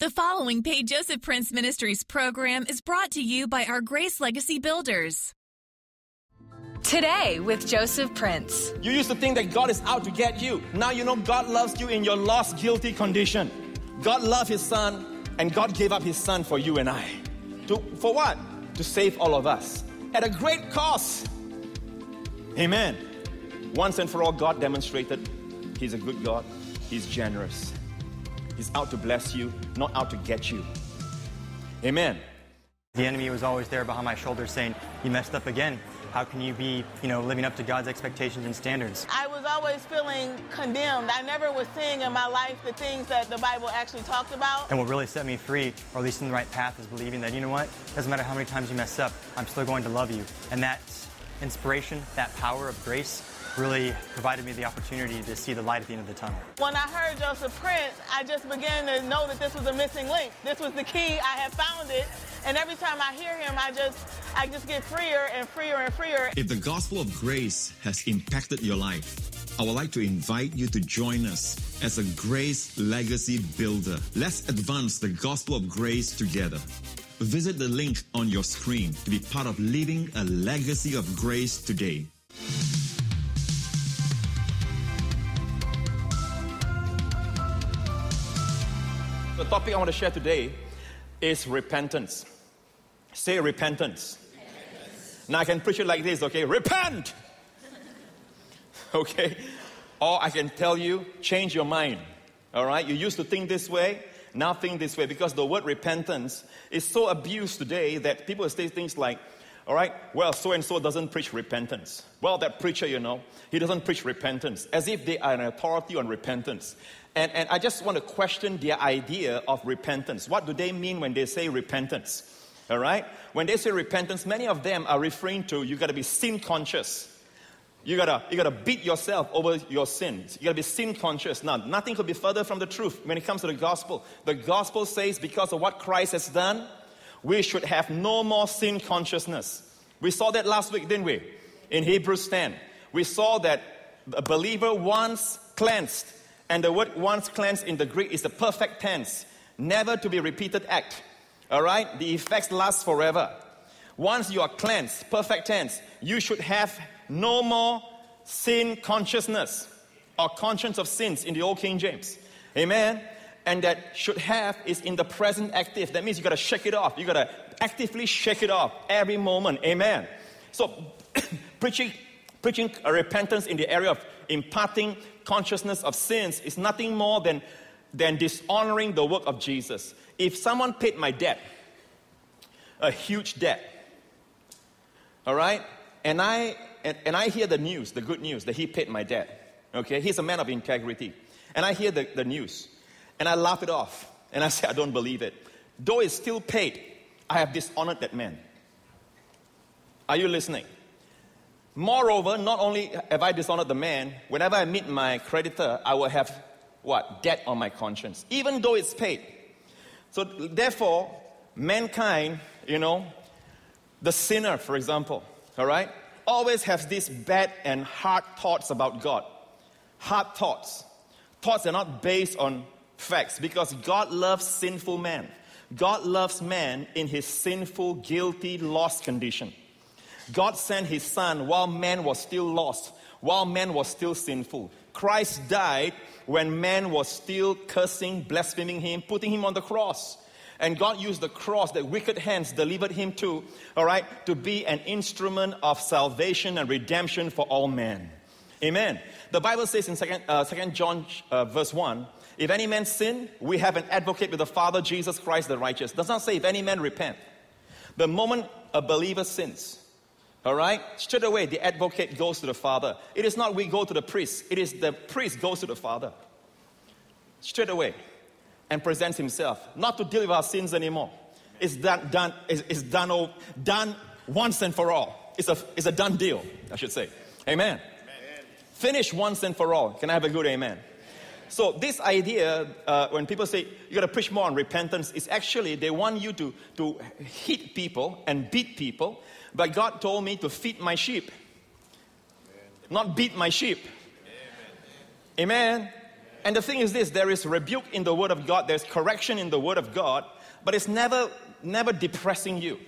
The following Paid Joseph Prince Ministries program is brought to you by our Grace Legacy Builders. Today with Joseph Prince. You used to think that God is out to get you. Now you know God loves you in your lost, guilty condition. God loved His Son, and God gave up His Son for you and I. To, for what? To save all of us at a great cost. Amen. Once and for all, God demonstrated He's a good God, He's generous. He's out to bless you, not out to get you. Amen. The enemy was always there behind my shoulder saying, You messed up again. How can you be, you know, living up to God's expectations and standards? I was always feeling condemned. I never was seeing in my life the things that the Bible actually talked about. And what really set me free, or at least in the right path, is believing that, you know what? Doesn't matter how many times you mess up, I'm still going to love you. And that inspiration, that power of grace, really provided me the opportunity to see the light at the end of the tunnel. When I heard Joseph Prince, I just began to know that this was a missing link. This was the key. I had found it. And every time I hear him, I just I just get freer and freer and freer. If the gospel of grace has impacted your life, I would like to invite you to join us as a grace legacy builder. Let's advance the gospel of grace together. Visit the link on your screen to be part of living a legacy of grace today. The topic I want to share today is repentance. Say repentance. repentance. Now I can preach it like this, okay? Repent! okay? Or I can tell you, change your mind. All right? You used to think this way, now think this way. Because the word repentance is so abused today that people say things like, all right, well, so and so doesn't preach repentance. Well, that preacher, you know, he doesn't preach repentance, as if they are an authority on repentance. And, and I just want to question their idea of repentance. What do they mean when they say repentance? All right? When they say repentance, many of them are referring to you got to be sin conscious. You gotta, you gotta beat yourself over your sins. You gotta be sin conscious. Now, nothing could be further from the truth when it comes to the gospel. The gospel says because of what Christ has done, we should have no more sin consciousness. We saw that last week, didn't we? In Hebrews 10. We saw that a believer once cleansed and the word once cleansed in the Greek is the perfect tense, never to be repeated act. All right? The effects last forever. Once you are cleansed, perfect tense, you should have no more sin consciousness or conscience of sins in the old King James. Amen. And that should have is in the present active. That means you got to shake it off. You got to actively shake it off every moment. Amen. So, preaching, preaching a repentance in the area of imparting consciousness of sins is nothing more than, than dishonoring the work of Jesus. If someone paid my debt, a huge debt, all right, and I, and, and I hear the news, the good news, that he paid my debt, okay, he's a man of integrity, and I hear the, the news, and I laugh it off, and I say, I don't believe it. Though it's still paid, I have dishonored that man. Are you listening? Moreover, not only have I dishonored the man, whenever I meet my creditor, I will have what? Debt on my conscience, even though it's paid. So, therefore, mankind, you know, the sinner, for example, all right, always has these bad and hard thoughts about God. Hard thoughts. Thoughts are not based on facts because God loves sinful man. God loves man in his sinful, guilty, lost condition. God sent his son while man was still lost, while man was still sinful. Christ died when man was still cursing, blaspheming him, putting him on the cross. And God used the cross that wicked hands delivered him to, all right, to be an instrument of salvation and redemption for all men. Amen. The Bible says in 2nd, uh, 2nd John uh, verse 1, if any man sin, we have an advocate with the Father, Jesus Christ the righteous. Does not say if any man repent. The moment a believer sins, all right? Straight away, the advocate goes to the Father. It is not we go to the priest, it is the priest goes to the Father. Straight away. And presents himself, not to deal with our sins anymore. It's done, done, it's, it's done, oh, done once and for all. It's a, it's a done deal, I should say. Amen. amen. Finish once and for all. Can I have a good amen? So this idea, uh, when people say you got to preach more on repentance, is actually they want you to, to hit people and beat people but God told me to feed my sheep, not beat my sheep. Amen. And the thing is this there is rebuke in the Word of God, there's correction in the Word of God, but it's never, never depressing you.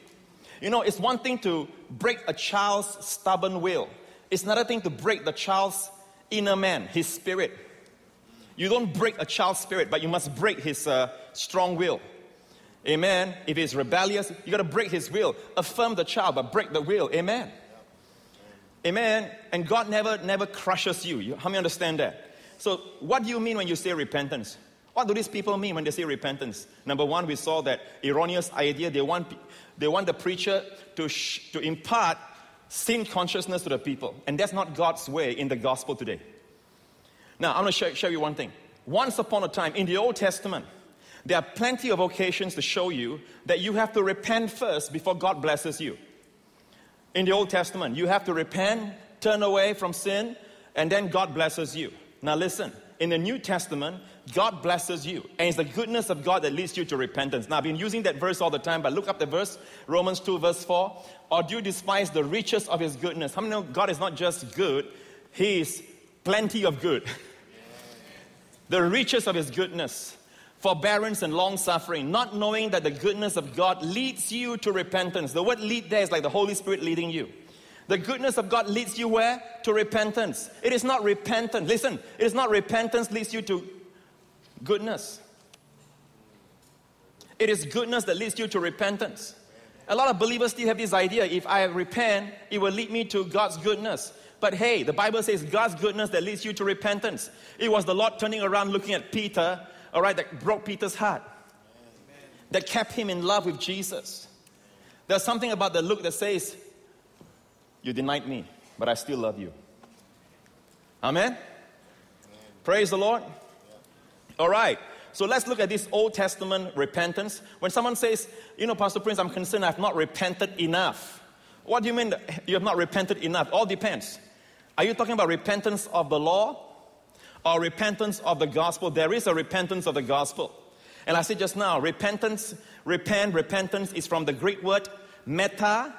You know, it's one thing to break a child's stubborn will, it's another thing to break the child's inner man, his spirit. You don't break a child's spirit, but you must break his uh, strong will. Amen. If he's rebellious, you got to break his will. Affirm the child, but break the will. Amen. Amen. And God never, never crushes you. How many understand that? So, what do you mean when you say repentance? What do these people mean when they say repentance? Number one, we saw that erroneous idea. They want, they want the preacher to, sh- to impart sin consciousness to the people. And that's not God's way in the gospel today. Now, I'm going to show you one thing. Once upon a time, in the Old Testament, there are plenty of occasions to show you that you have to repent first before God blesses you. In the Old Testament, you have to repent, turn away from sin, and then God blesses you. Now, listen, in the New Testament, God blesses you. And it's the goodness of God that leads you to repentance. Now, I've been using that verse all the time, but look up the verse, Romans 2, verse 4. Or do you despise the riches of his goodness? How many know God is not just good, he is plenty of good. the riches of his goodness, forbearance and long suffering, not knowing that the goodness of God leads you to repentance. The word lead there is like the Holy Spirit leading you. The goodness of God leads you where? To repentance. It is not repentance. Listen, it is not repentance leads you to goodness. It is goodness that leads you to repentance. A lot of believers still have this idea if I repent, it will lead me to God's goodness. But hey, the Bible says God's goodness that leads you to repentance. It was the Lord turning around looking at Peter, all right, that broke Peter's heart, that kept him in love with Jesus. There's something about the look that says, you denied me, but I still love you. Amen? Amen. Praise the Lord. All right. So let's look at this Old Testament repentance. When someone says, you know, Pastor Prince, I'm concerned I've not repented enough. What do you mean you have not repented enough? All depends. Are you talking about repentance of the law or repentance of the gospel? There is a repentance of the gospel. And I said just now, repentance, repent, repentance is from the Greek word meta,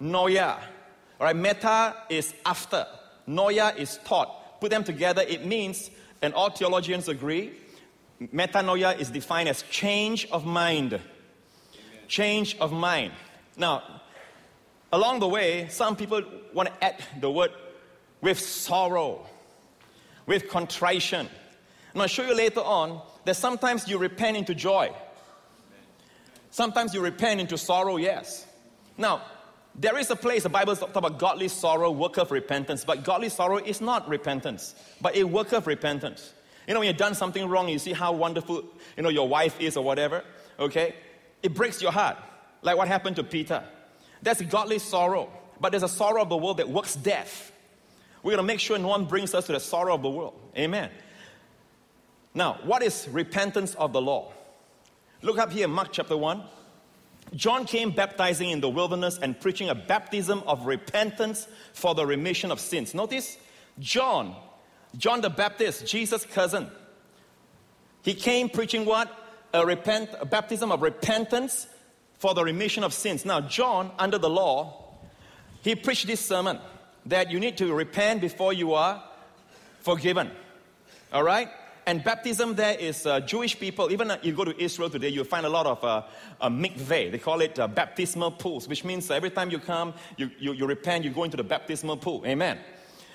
noia. All right, meta is after, noia is taught. Put them together, it means, and all theologians agree, metanoia is defined as change of mind. Change of mind. Now, along the way, some people want to add the word with sorrow, with contrition. And I'll show you later on that sometimes you repent into joy. Sometimes you repent into sorrow, yes. Now, there is a place, the Bible talks about godly sorrow, work of repentance, but godly sorrow is not repentance, but a work of repentance. You know, when you've done something wrong, you see how wonderful, you know, your wife is or whatever, okay? It breaks your heart, like what happened to Peter. That's godly sorrow, but there's a sorrow of the world that works death. We're going to make sure no one brings us to the sorrow of the world. Amen. Now, what is repentance of the law? Look up here, Mark chapter 1. John came baptizing in the wilderness and preaching a baptism of repentance for the remission of sins. Notice, John, John the Baptist, Jesus' cousin, he came preaching what? A, repent, a baptism of repentance for the remission of sins. Now, John, under the law, he preached this sermon that you need to repent before you are forgiven. All right? And baptism there is uh, Jewish people. Even uh, you go to Israel today, you'll find a lot of uh, uh, mikveh. They call it uh, baptismal pools, which means every time you come, you, you, you repent, you go into the baptismal pool. Amen.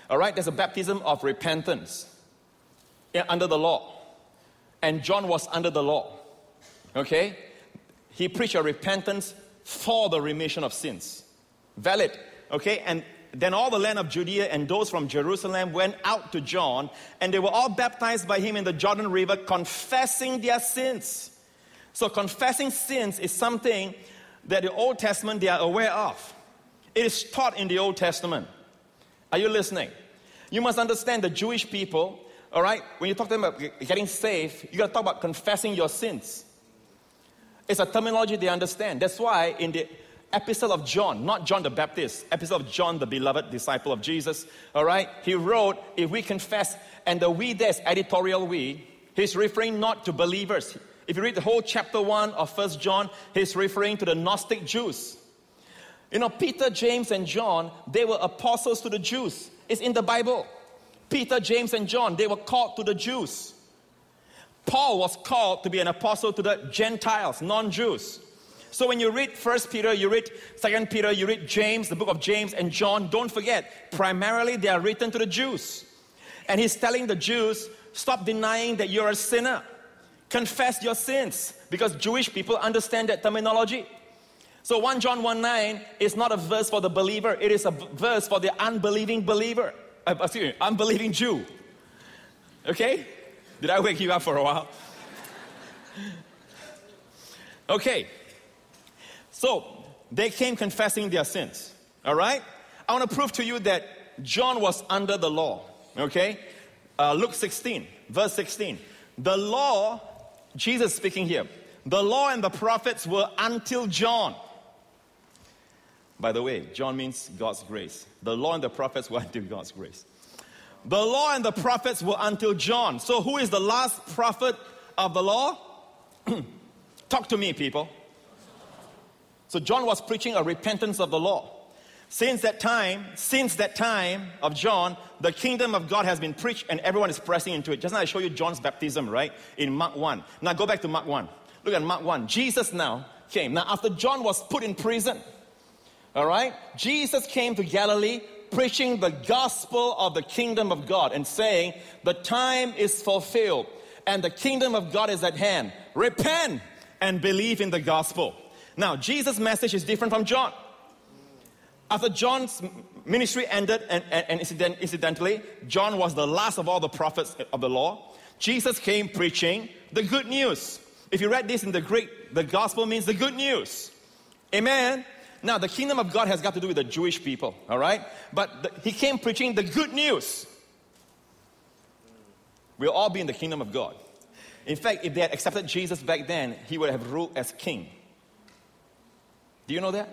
All right, there's a baptism of repentance yeah, under the law. And John was under the law. Okay? He preached a repentance for the remission of sins. Valid. Okay? And then all the land of Judea and those from Jerusalem went out to John, and they were all baptized by him in the Jordan River, confessing their sins. So, confessing sins is something that the Old Testament they are aware of. It is taught in the Old Testament. Are you listening? You must understand the Jewish people, all right? When you talk to them about getting saved, you got to talk about confessing your sins. It's a terminology they understand. That's why in the epistle of John, not John the Baptist, epistle of John, the beloved disciple of Jesus, all right? He wrote, if we confess, and the we there's editorial we, he's referring not to believers. If you read the whole chapter 1 of First John, he's referring to the Gnostic Jews. You know, Peter, James, and John, they were apostles to the Jews. It's in the Bible. Peter, James, and John, they were called to the Jews. Paul was called to be an apostle to the Gentiles, non Jews. So when you read First Peter, you read Second Peter, you read James, the book of James and John, don't forget, primarily they are written to the Jews. And he's telling the Jews, stop denying that you're a sinner. Confess your sins because Jewish people understand that terminology. So 1 John 1 9 is not a verse for the believer, it is a verse for the unbelieving believer. Uh, excuse me, unbelieving Jew. Okay? Did I wake you up for a while? Okay. So they came confessing their sins. All right? I want to prove to you that John was under the law. Okay? Uh, Luke 16, verse 16. The law, Jesus speaking here, the law and the prophets were until John. By the way, John means God's grace. The law and the prophets were until God's grace. The law and the prophets were until John. So, who is the last prophet of the law? Talk to me, people. So, John was preaching a repentance of the law. Since that time, since that time of John, the kingdom of God has been preached and everyone is pressing into it. Just now I show you John's baptism, right? In Mark 1. Now go back to Mark 1. Look at Mark 1. Jesus now came. Now, after John was put in prison, all right? Jesus came to Galilee preaching the gospel of the kingdom of God and saying, The time is fulfilled and the kingdom of God is at hand. Repent and believe in the gospel. Now, Jesus' message is different from John. After John's ministry ended, and, and, and incident, incidentally, John was the last of all the prophets of the law, Jesus came preaching the good news. If you read this in the Greek, the gospel means the good news. Amen. Now, the kingdom of God has got to do with the Jewish people, all right? But the, he came preaching the good news. We'll all be in the kingdom of God. In fact, if they had accepted Jesus back then, he would have ruled as king. Do you know that?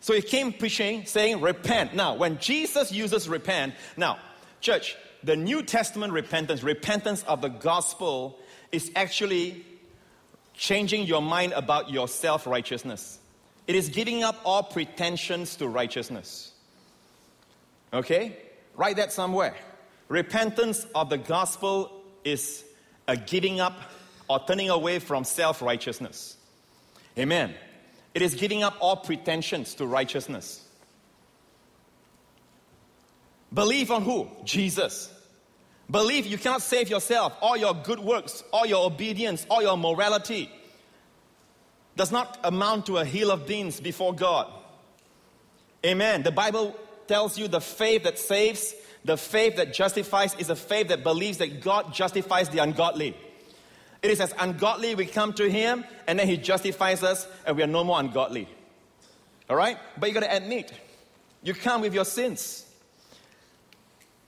So he came preaching, saying, Repent. Now, when Jesus uses repent, now, church, the New Testament repentance, repentance of the gospel, is actually changing your mind about your self righteousness. It is giving up all pretensions to righteousness. Okay? Write that somewhere. Repentance of the gospel is a giving up or turning away from self righteousness. Amen. It is giving up all pretensions to righteousness. Believe on who? Jesus. Believe you cannot save yourself. All your good works, all your obedience, all your morality does not amount to a hill of beans before God. Amen. The Bible tells you the faith that saves, the faith that justifies, is a faith that believes that God justifies the ungodly. It is as ungodly we come to Him, and then He justifies us, and we are no more ungodly. All right? But you got to admit, you come with your sins.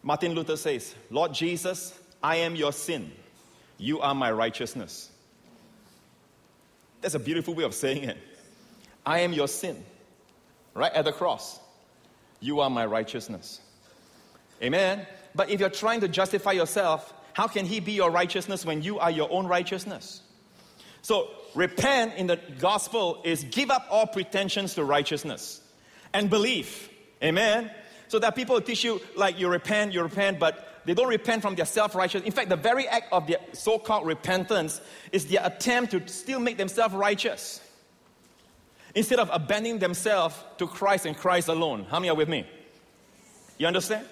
Martin Luther says, Lord Jesus, I am your sin. You are my righteousness. That's a beautiful way of saying it. I am your sin. Right at the cross. You are my righteousness. Amen. But if you're trying to justify yourself, how can he be your righteousness when you are your own righteousness? So, repent in the gospel is give up all pretensions to righteousness and believe. Amen. So that people teach you like you repent, you repent, but they don't repent from their self righteous. In fact, the very act of their so called repentance is their attempt to still make themselves righteous instead of abandoning themselves to Christ and Christ alone. How many are with me? You understand?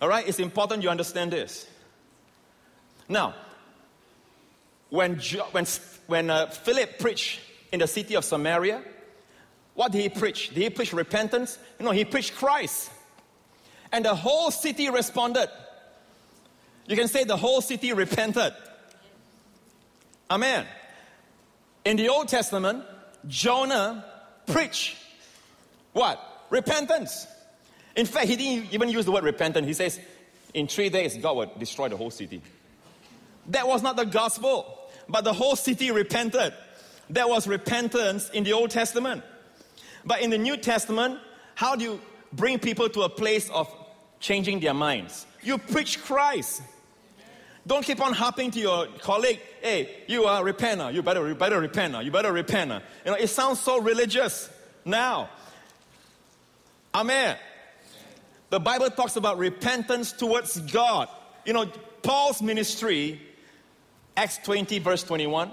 All right, it's important you understand this. Now, when, jo- when, when uh, Philip preached in the city of Samaria, what did he preach? Did he preach repentance? No, he preached Christ. And the whole city responded. You can say the whole city repented. Amen. In the Old Testament, Jonah preached what? Repentance. In fact, he didn't even use the word repentant. He says, in three days, God would destroy the whole city. That was not the gospel, but the whole city repented. There was repentance in the Old Testament. But in the New Testament, how do you bring people to a place of changing their minds. You preach Christ. Don't keep on harping to your colleague, hey, you are a repenter. You better, you better repent. You better repent. You know, it sounds so religious now. Amen. The Bible talks about repentance towards God. you know, Paul's ministry, Acts 20, verse 21,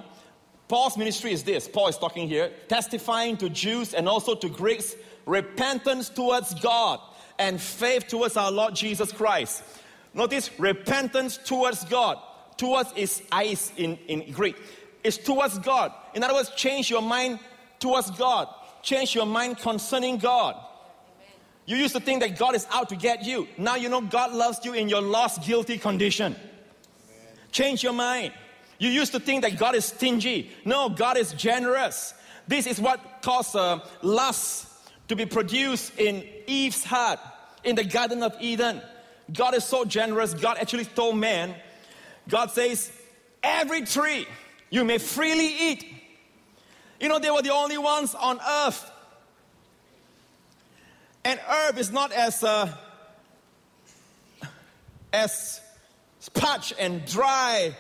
Paul's ministry is this. Paul is talking here, testifying to Jews and also to Greeks repentance towards God and faith towards our Lord Jesus Christ. Notice repentance towards God. Towards is in, in Greek. It's towards God. In other words, change your mind towards God. Change your mind concerning God. You used to think that God is out to get you. Now you know God loves you in your lost, guilty condition. Change your mind. You used to think that God is stingy. No, God is generous. This is what caused uh, lust to be produced in Eve's heart in the Garden of Eden. God is so generous. God actually told man, God says, every tree you may freely eat. You know, they were the only ones on earth. And earth is not as uh, as parched and dry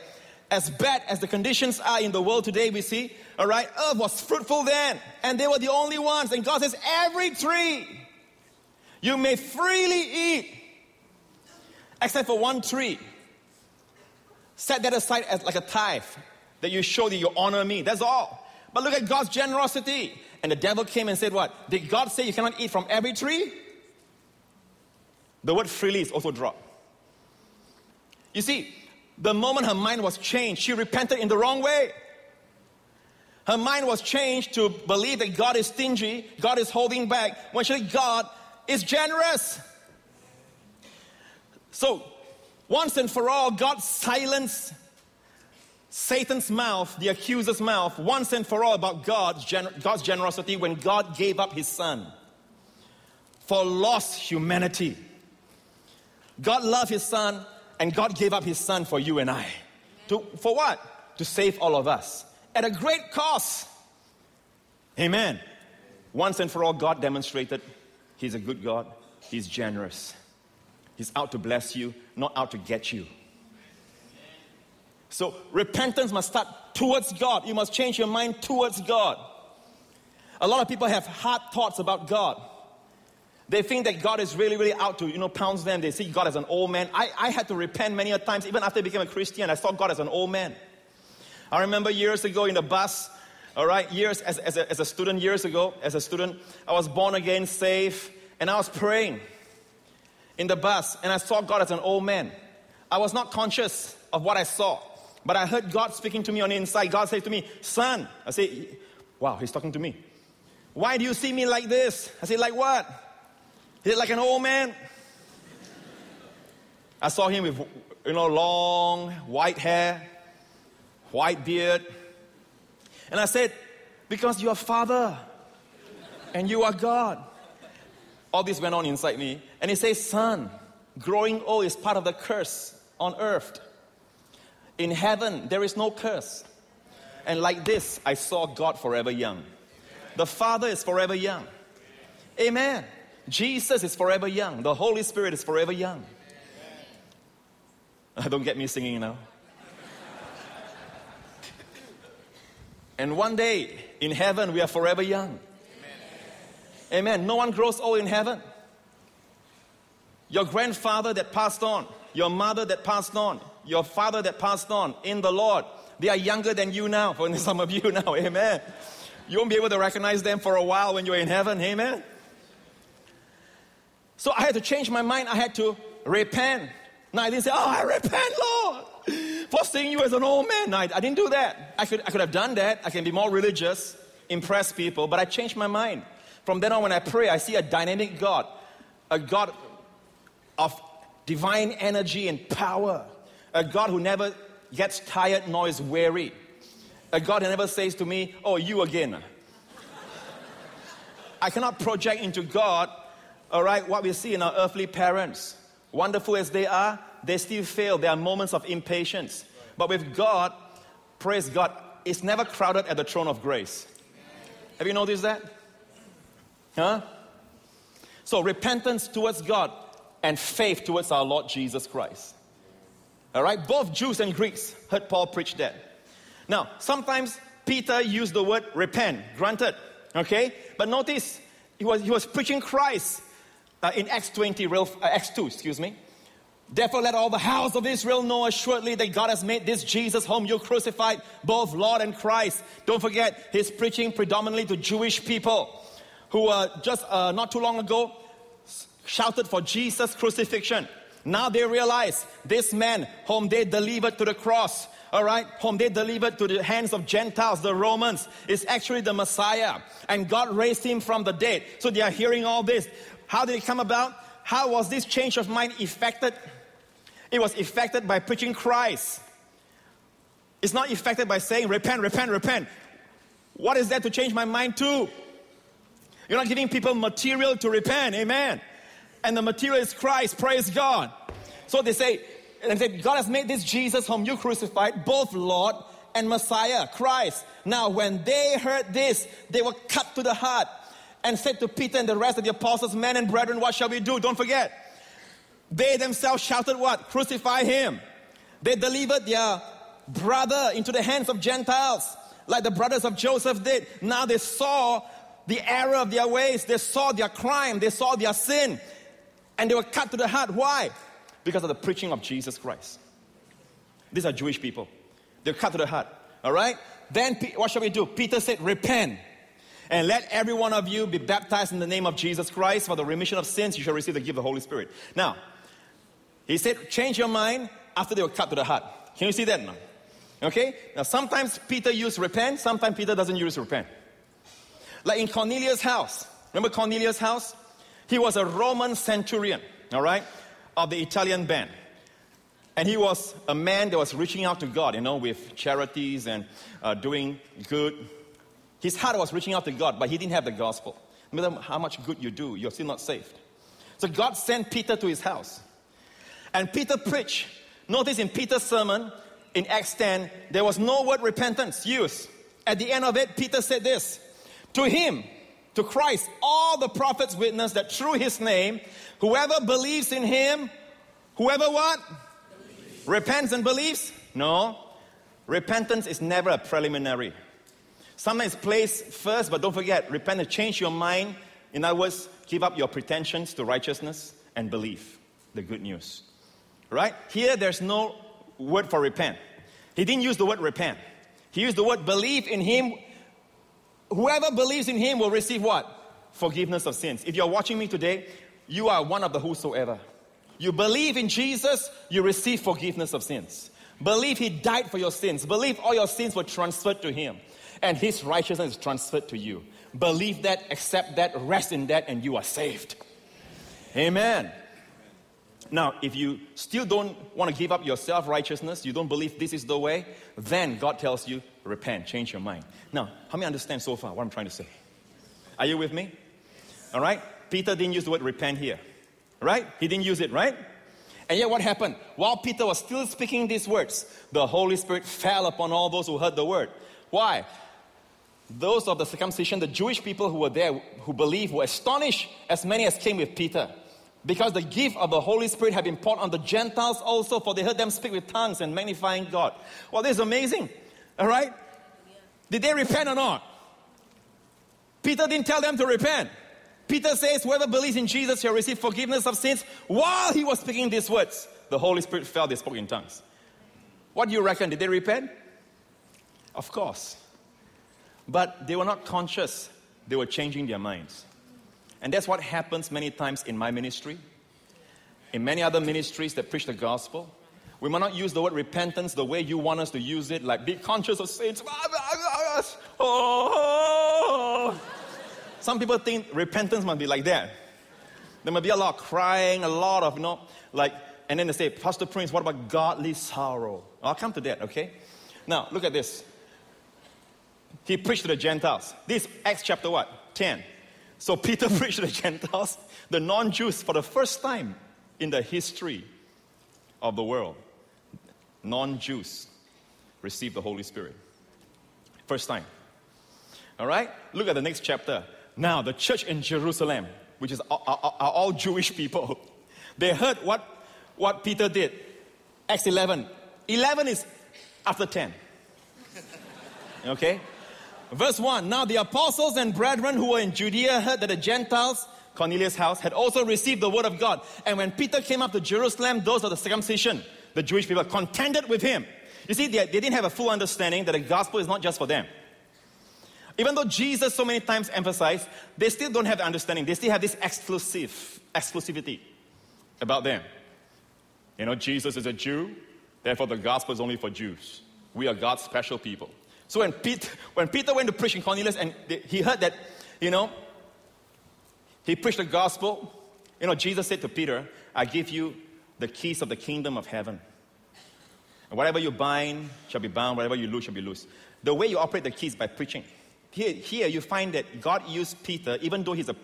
as bad as the conditions are in the world today, we see, all right, earth was fruitful then, and they were the only ones. And God says, every tree you may freely eat, except for one tree. Set that aside as like a tithe that you show that you honor me. That's all. But look at God's generosity. And the devil came and said, What? Did God say you cannot eat from every tree? The word freely is also dropped. You see, the moment her mind was changed, she repented in the wrong way. Her mind was changed to believe that God is stingy, God is holding back, when actually God is generous. So, once and for all, God silenced Satan's mouth, the accuser's mouth, once and for all about God's, gener- God's generosity when God gave up his son for lost humanity. God loved his son and God gave up his son for you and I. To, for what? To save all of us at a great cost. Amen. Once and for all, God demonstrated He's a good God, He's generous. He's out to bless you, not out to get you. So repentance must start towards God. You must change your mind towards God. A lot of people have hard thoughts about God. They think that God is really, really out to, you know, pounce them. They see God as an old man. I, I had to repent many a times. Even after I became a Christian, I saw God as an old man. I remember years ago in the bus, all right, years as, as, a, as a student, years ago, as a student, I was born again, saved, and I was praying in the bus, and I saw God as an old man. I was not conscious of what I saw, but I heard God speaking to me on the inside. God said to me, Son, I say, Wow, He's talking to me. Why do you see me like this? I say, Like what? He like an old man. I saw him with, you know, long white hair, white beard. And I said, Because you are Father and you are God. All this went on inside me. And he says, Son, growing old is part of the curse on earth. In heaven, there is no curse. And like this, I saw God forever young. The Father is forever young. Amen. Jesus is forever young. The Holy Spirit is forever young. Don't get me singing now. and one day in heaven, we are forever young. Amen. No one grows old in heaven. Your grandfather that passed on, your mother that passed on, your father that passed on in the Lord, they are younger than you now. For some of you now, amen. You won't be able to recognize them for a while when you're in heaven, amen. So I had to change my mind. I had to repent. Now I didn't say, Oh, I repent, Lord, for seeing you as an old man. No, I, I didn't do that. I could, I could have done that. I can be more religious, impress people, but I changed my mind. From then on, when I pray, I see a dynamic God, a God of divine energy and power, a God who never gets tired nor is weary, a God who never says to me, Oh, you again. I cannot project into God all right, what we see in our earthly parents. Wonderful as they are, they still fail. There are moments of impatience. But with God, praise God, it's never crowded at the throne of grace. Have you noticed that? Huh? So, repentance towards God and faith towards our Lord Jesus Christ. All right, both Jews and Greeks heard Paul preach that. Now, sometimes Peter used the word repent, granted, okay? But notice, he was, he was preaching Christ uh, in Acts 20, uh, Acts 2, excuse me, Therefore, let all the house of Israel know assuredly that God has made this Jesus, whom you crucified, both Lord and Christ. Don't forget, he's preaching predominantly to Jewish people who uh, just not too long ago shouted for Jesus' crucifixion. Now they realize this man whom they delivered to the cross, all right, whom they delivered to the hands of Gentiles, the Romans, is actually the Messiah. And God raised him from the dead. So they are hearing all this. How did it come about? How was this change of mind effected? It was effected by preaching Christ. It's not effected by saying, repent, repent, repent. What is that to change my mind to? You're not giving people material to repent. Amen. And the material is Christ. Praise God. So they say, and they say, God has made this Jesus whom you crucified, both Lord and Messiah, Christ. Now, when they heard this, they were cut to the heart and said to Peter and the rest of the apostles, Men and brethren, what shall we do? Don't forget. They themselves shouted what? Crucify him. They delivered their brother into the hands of Gentiles, like the brothers of Joseph did. Now they saw the error of their ways, they saw their crime, they saw their sin, and they were cut to the heart. Why? Because of the preaching of Jesus Christ. These are Jewish people. They're cut to the heart. All right? Then what shall we do? Peter said, Repent. And let every one of you be baptized in the name of Jesus Christ for the remission of sins. You shall receive the gift of the Holy Spirit. Now, he said, Change your mind after they were cut to the heart. Can you see that now? Okay? Now, sometimes Peter used repent, sometimes Peter doesn't use repent. Like in Cornelius' house. Remember Cornelius' house? He was a Roman centurion, all right, of the Italian band. And he was a man that was reaching out to God, you know, with charities and uh, doing good. His heart was reaching out to God, but he didn't have the gospel. No matter how much good you do, you're still not saved. So God sent Peter to his house. And Peter preached. Notice in Peter's sermon in Acts 10, there was no word repentance used. At the end of it, Peter said this To him, to Christ, all the prophets witness that through his name, whoever believes in him, whoever what? Believes. Repents and believes? No. Repentance is never a preliminary. Sometimes placed first, but don't forget, repent and change your mind. In other words, give up your pretensions to righteousness and believe the good news. Right? Here, there's no word for repent. He didn't use the word repent. He used the word believe in him. Whoever believes in him will receive what? Forgiveness of sins. If you're watching me today, you are one of the whosoever. You believe in Jesus, you receive forgiveness of sins. Believe he died for your sins. Believe all your sins were transferred to him and his righteousness is transferred to you. Believe that, accept that, rest in that, and you are saved. Amen. Now, if you still don't want to give up your self righteousness, you don't believe this is the way, then God tells you, repent, change your mind. Now, how many understand so far what I'm trying to say? Are you with me? All right? Peter didn't use the word repent here. Right? He didn't use it, right? And yet, what happened? While Peter was still speaking these words, the Holy Spirit fell upon all those who heard the word. Why? Those of the circumcision, the Jewish people who were there, who believed, were astonished as many as came with Peter. Because the gift of the Holy Spirit had been poured on the Gentiles also, for they heard them speak with tongues and magnifying God. Well, this is amazing. All right? Did they repent or not? Peter didn't tell them to repent. Peter says, Whoever believes in Jesus shall receive forgiveness of sins. While he was speaking these words, the Holy Spirit fell, they spoke in tongues. What do you reckon? Did they repent? Of course. But they were not conscious, they were changing their minds. And that's what happens many times in my ministry, in many other ministries that preach the gospel. We might not use the word repentance the way you want us to use it, like be conscious of sins. Oh. Some people think repentance must be like that. There might be a lot of crying, a lot of, you know, like, and then they say, Pastor Prince, what about godly sorrow? I'll come to that, okay? Now, look at this. He preached to the Gentiles. This Acts chapter what? 10. So Peter preached to the Gentiles, the non Jews, for the first time in the history of the world. Non Jews received the Holy Spirit. First time. All right? Look at the next chapter. Now, the church in Jerusalem, which is are, are, are all Jewish people, they heard what, what Peter did. Acts 11. 11 is after 10. Okay? Verse 1 Now the apostles and brethren who were in Judea heard that the Gentiles Cornelius' house, had also received the word of God. And when Peter came up to Jerusalem, those of the circumcision, the Jewish people, contended with him. You see, they, they didn't have a full understanding that the gospel is not just for them. Even though Jesus so many times emphasized, they still don't have the understanding. They still have this exclusive exclusivity about them. You know, Jesus is a Jew, therefore the gospel is only for Jews. We are God's special people. So when Peter, when Peter went to preach in Cornelius and he heard that, you know, he preached the gospel, you know, Jesus said to Peter, I give you the keys of the kingdom of heaven. And whatever you bind shall be bound, whatever you loose shall be loose. The way you operate the keys by preaching. Here, here you find that God used Peter, even though he's an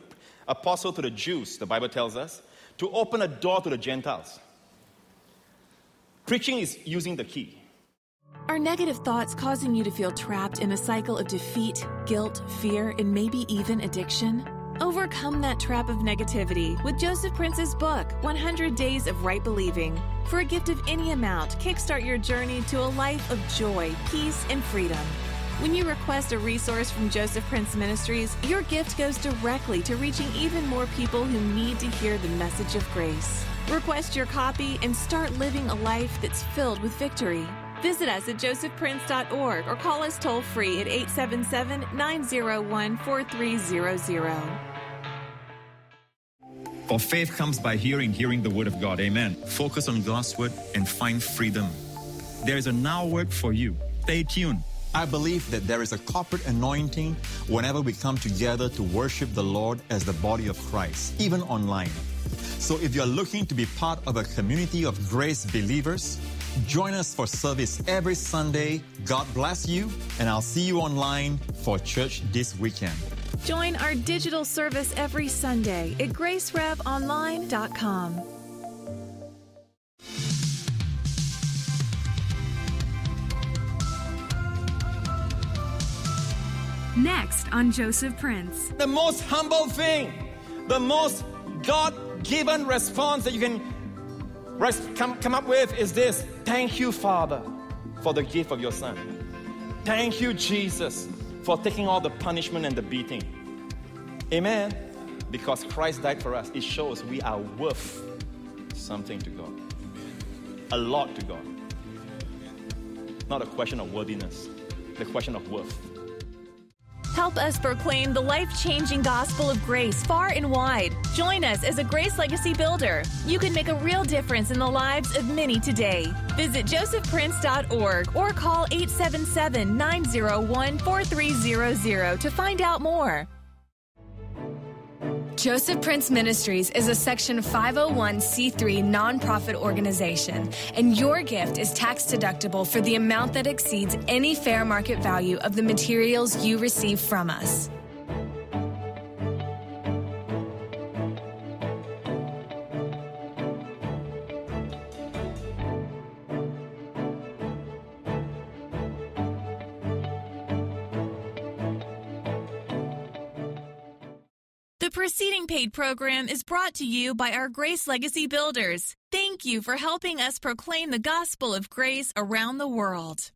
apostle to the Jews, the Bible tells us, to open a door to the Gentiles. Preaching is using the key. Are negative thoughts causing you to feel trapped in a cycle of defeat, guilt, fear, and maybe even addiction? Overcome that trap of negativity with Joseph Prince's book, 100 Days of Right Believing. For a gift of any amount, kickstart your journey to a life of joy, peace, and freedom. When you request a resource from Joseph Prince Ministries, your gift goes directly to reaching even more people who need to hear the message of grace. Request your copy and start living a life that's filled with victory. Visit us at josephprince.org or call us toll free at 877 901 4300. For faith comes by hearing, hearing the word of God. Amen. Focus on God's word and find freedom. There is a now word for you. Stay tuned. I believe that there is a corporate anointing whenever we come together to worship the Lord as the body of Christ, even online. So if you're looking to be part of a community of grace believers, join us for service every Sunday. God bless you, and I'll see you online for church this weekend. Join our digital service every Sunday at gracerevonline.com. Next on Joseph Prince. The most humble thing, the most God given response that you can res- come, come up with is this Thank you, Father, for the gift of your Son. Thank you, Jesus, for taking all the punishment and the beating. Amen. Because Christ died for us, it shows we are worth something to God, a lot to God. Not a question of worthiness, the question of worth. Help us proclaim the life changing gospel of grace far and wide. Join us as a Grace Legacy Builder. You can make a real difference in the lives of many today. Visit josephprince.org or call 877 901 4300 to find out more. Joseph Prince Ministries is a Section 501c3 nonprofit organization, and your gift is tax deductible for the amount that exceeds any fair market value of the materials you receive from us. Preceding paid program is brought to you by our Grace Legacy Builders. Thank you for helping us proclaim the gospel of grace around the world.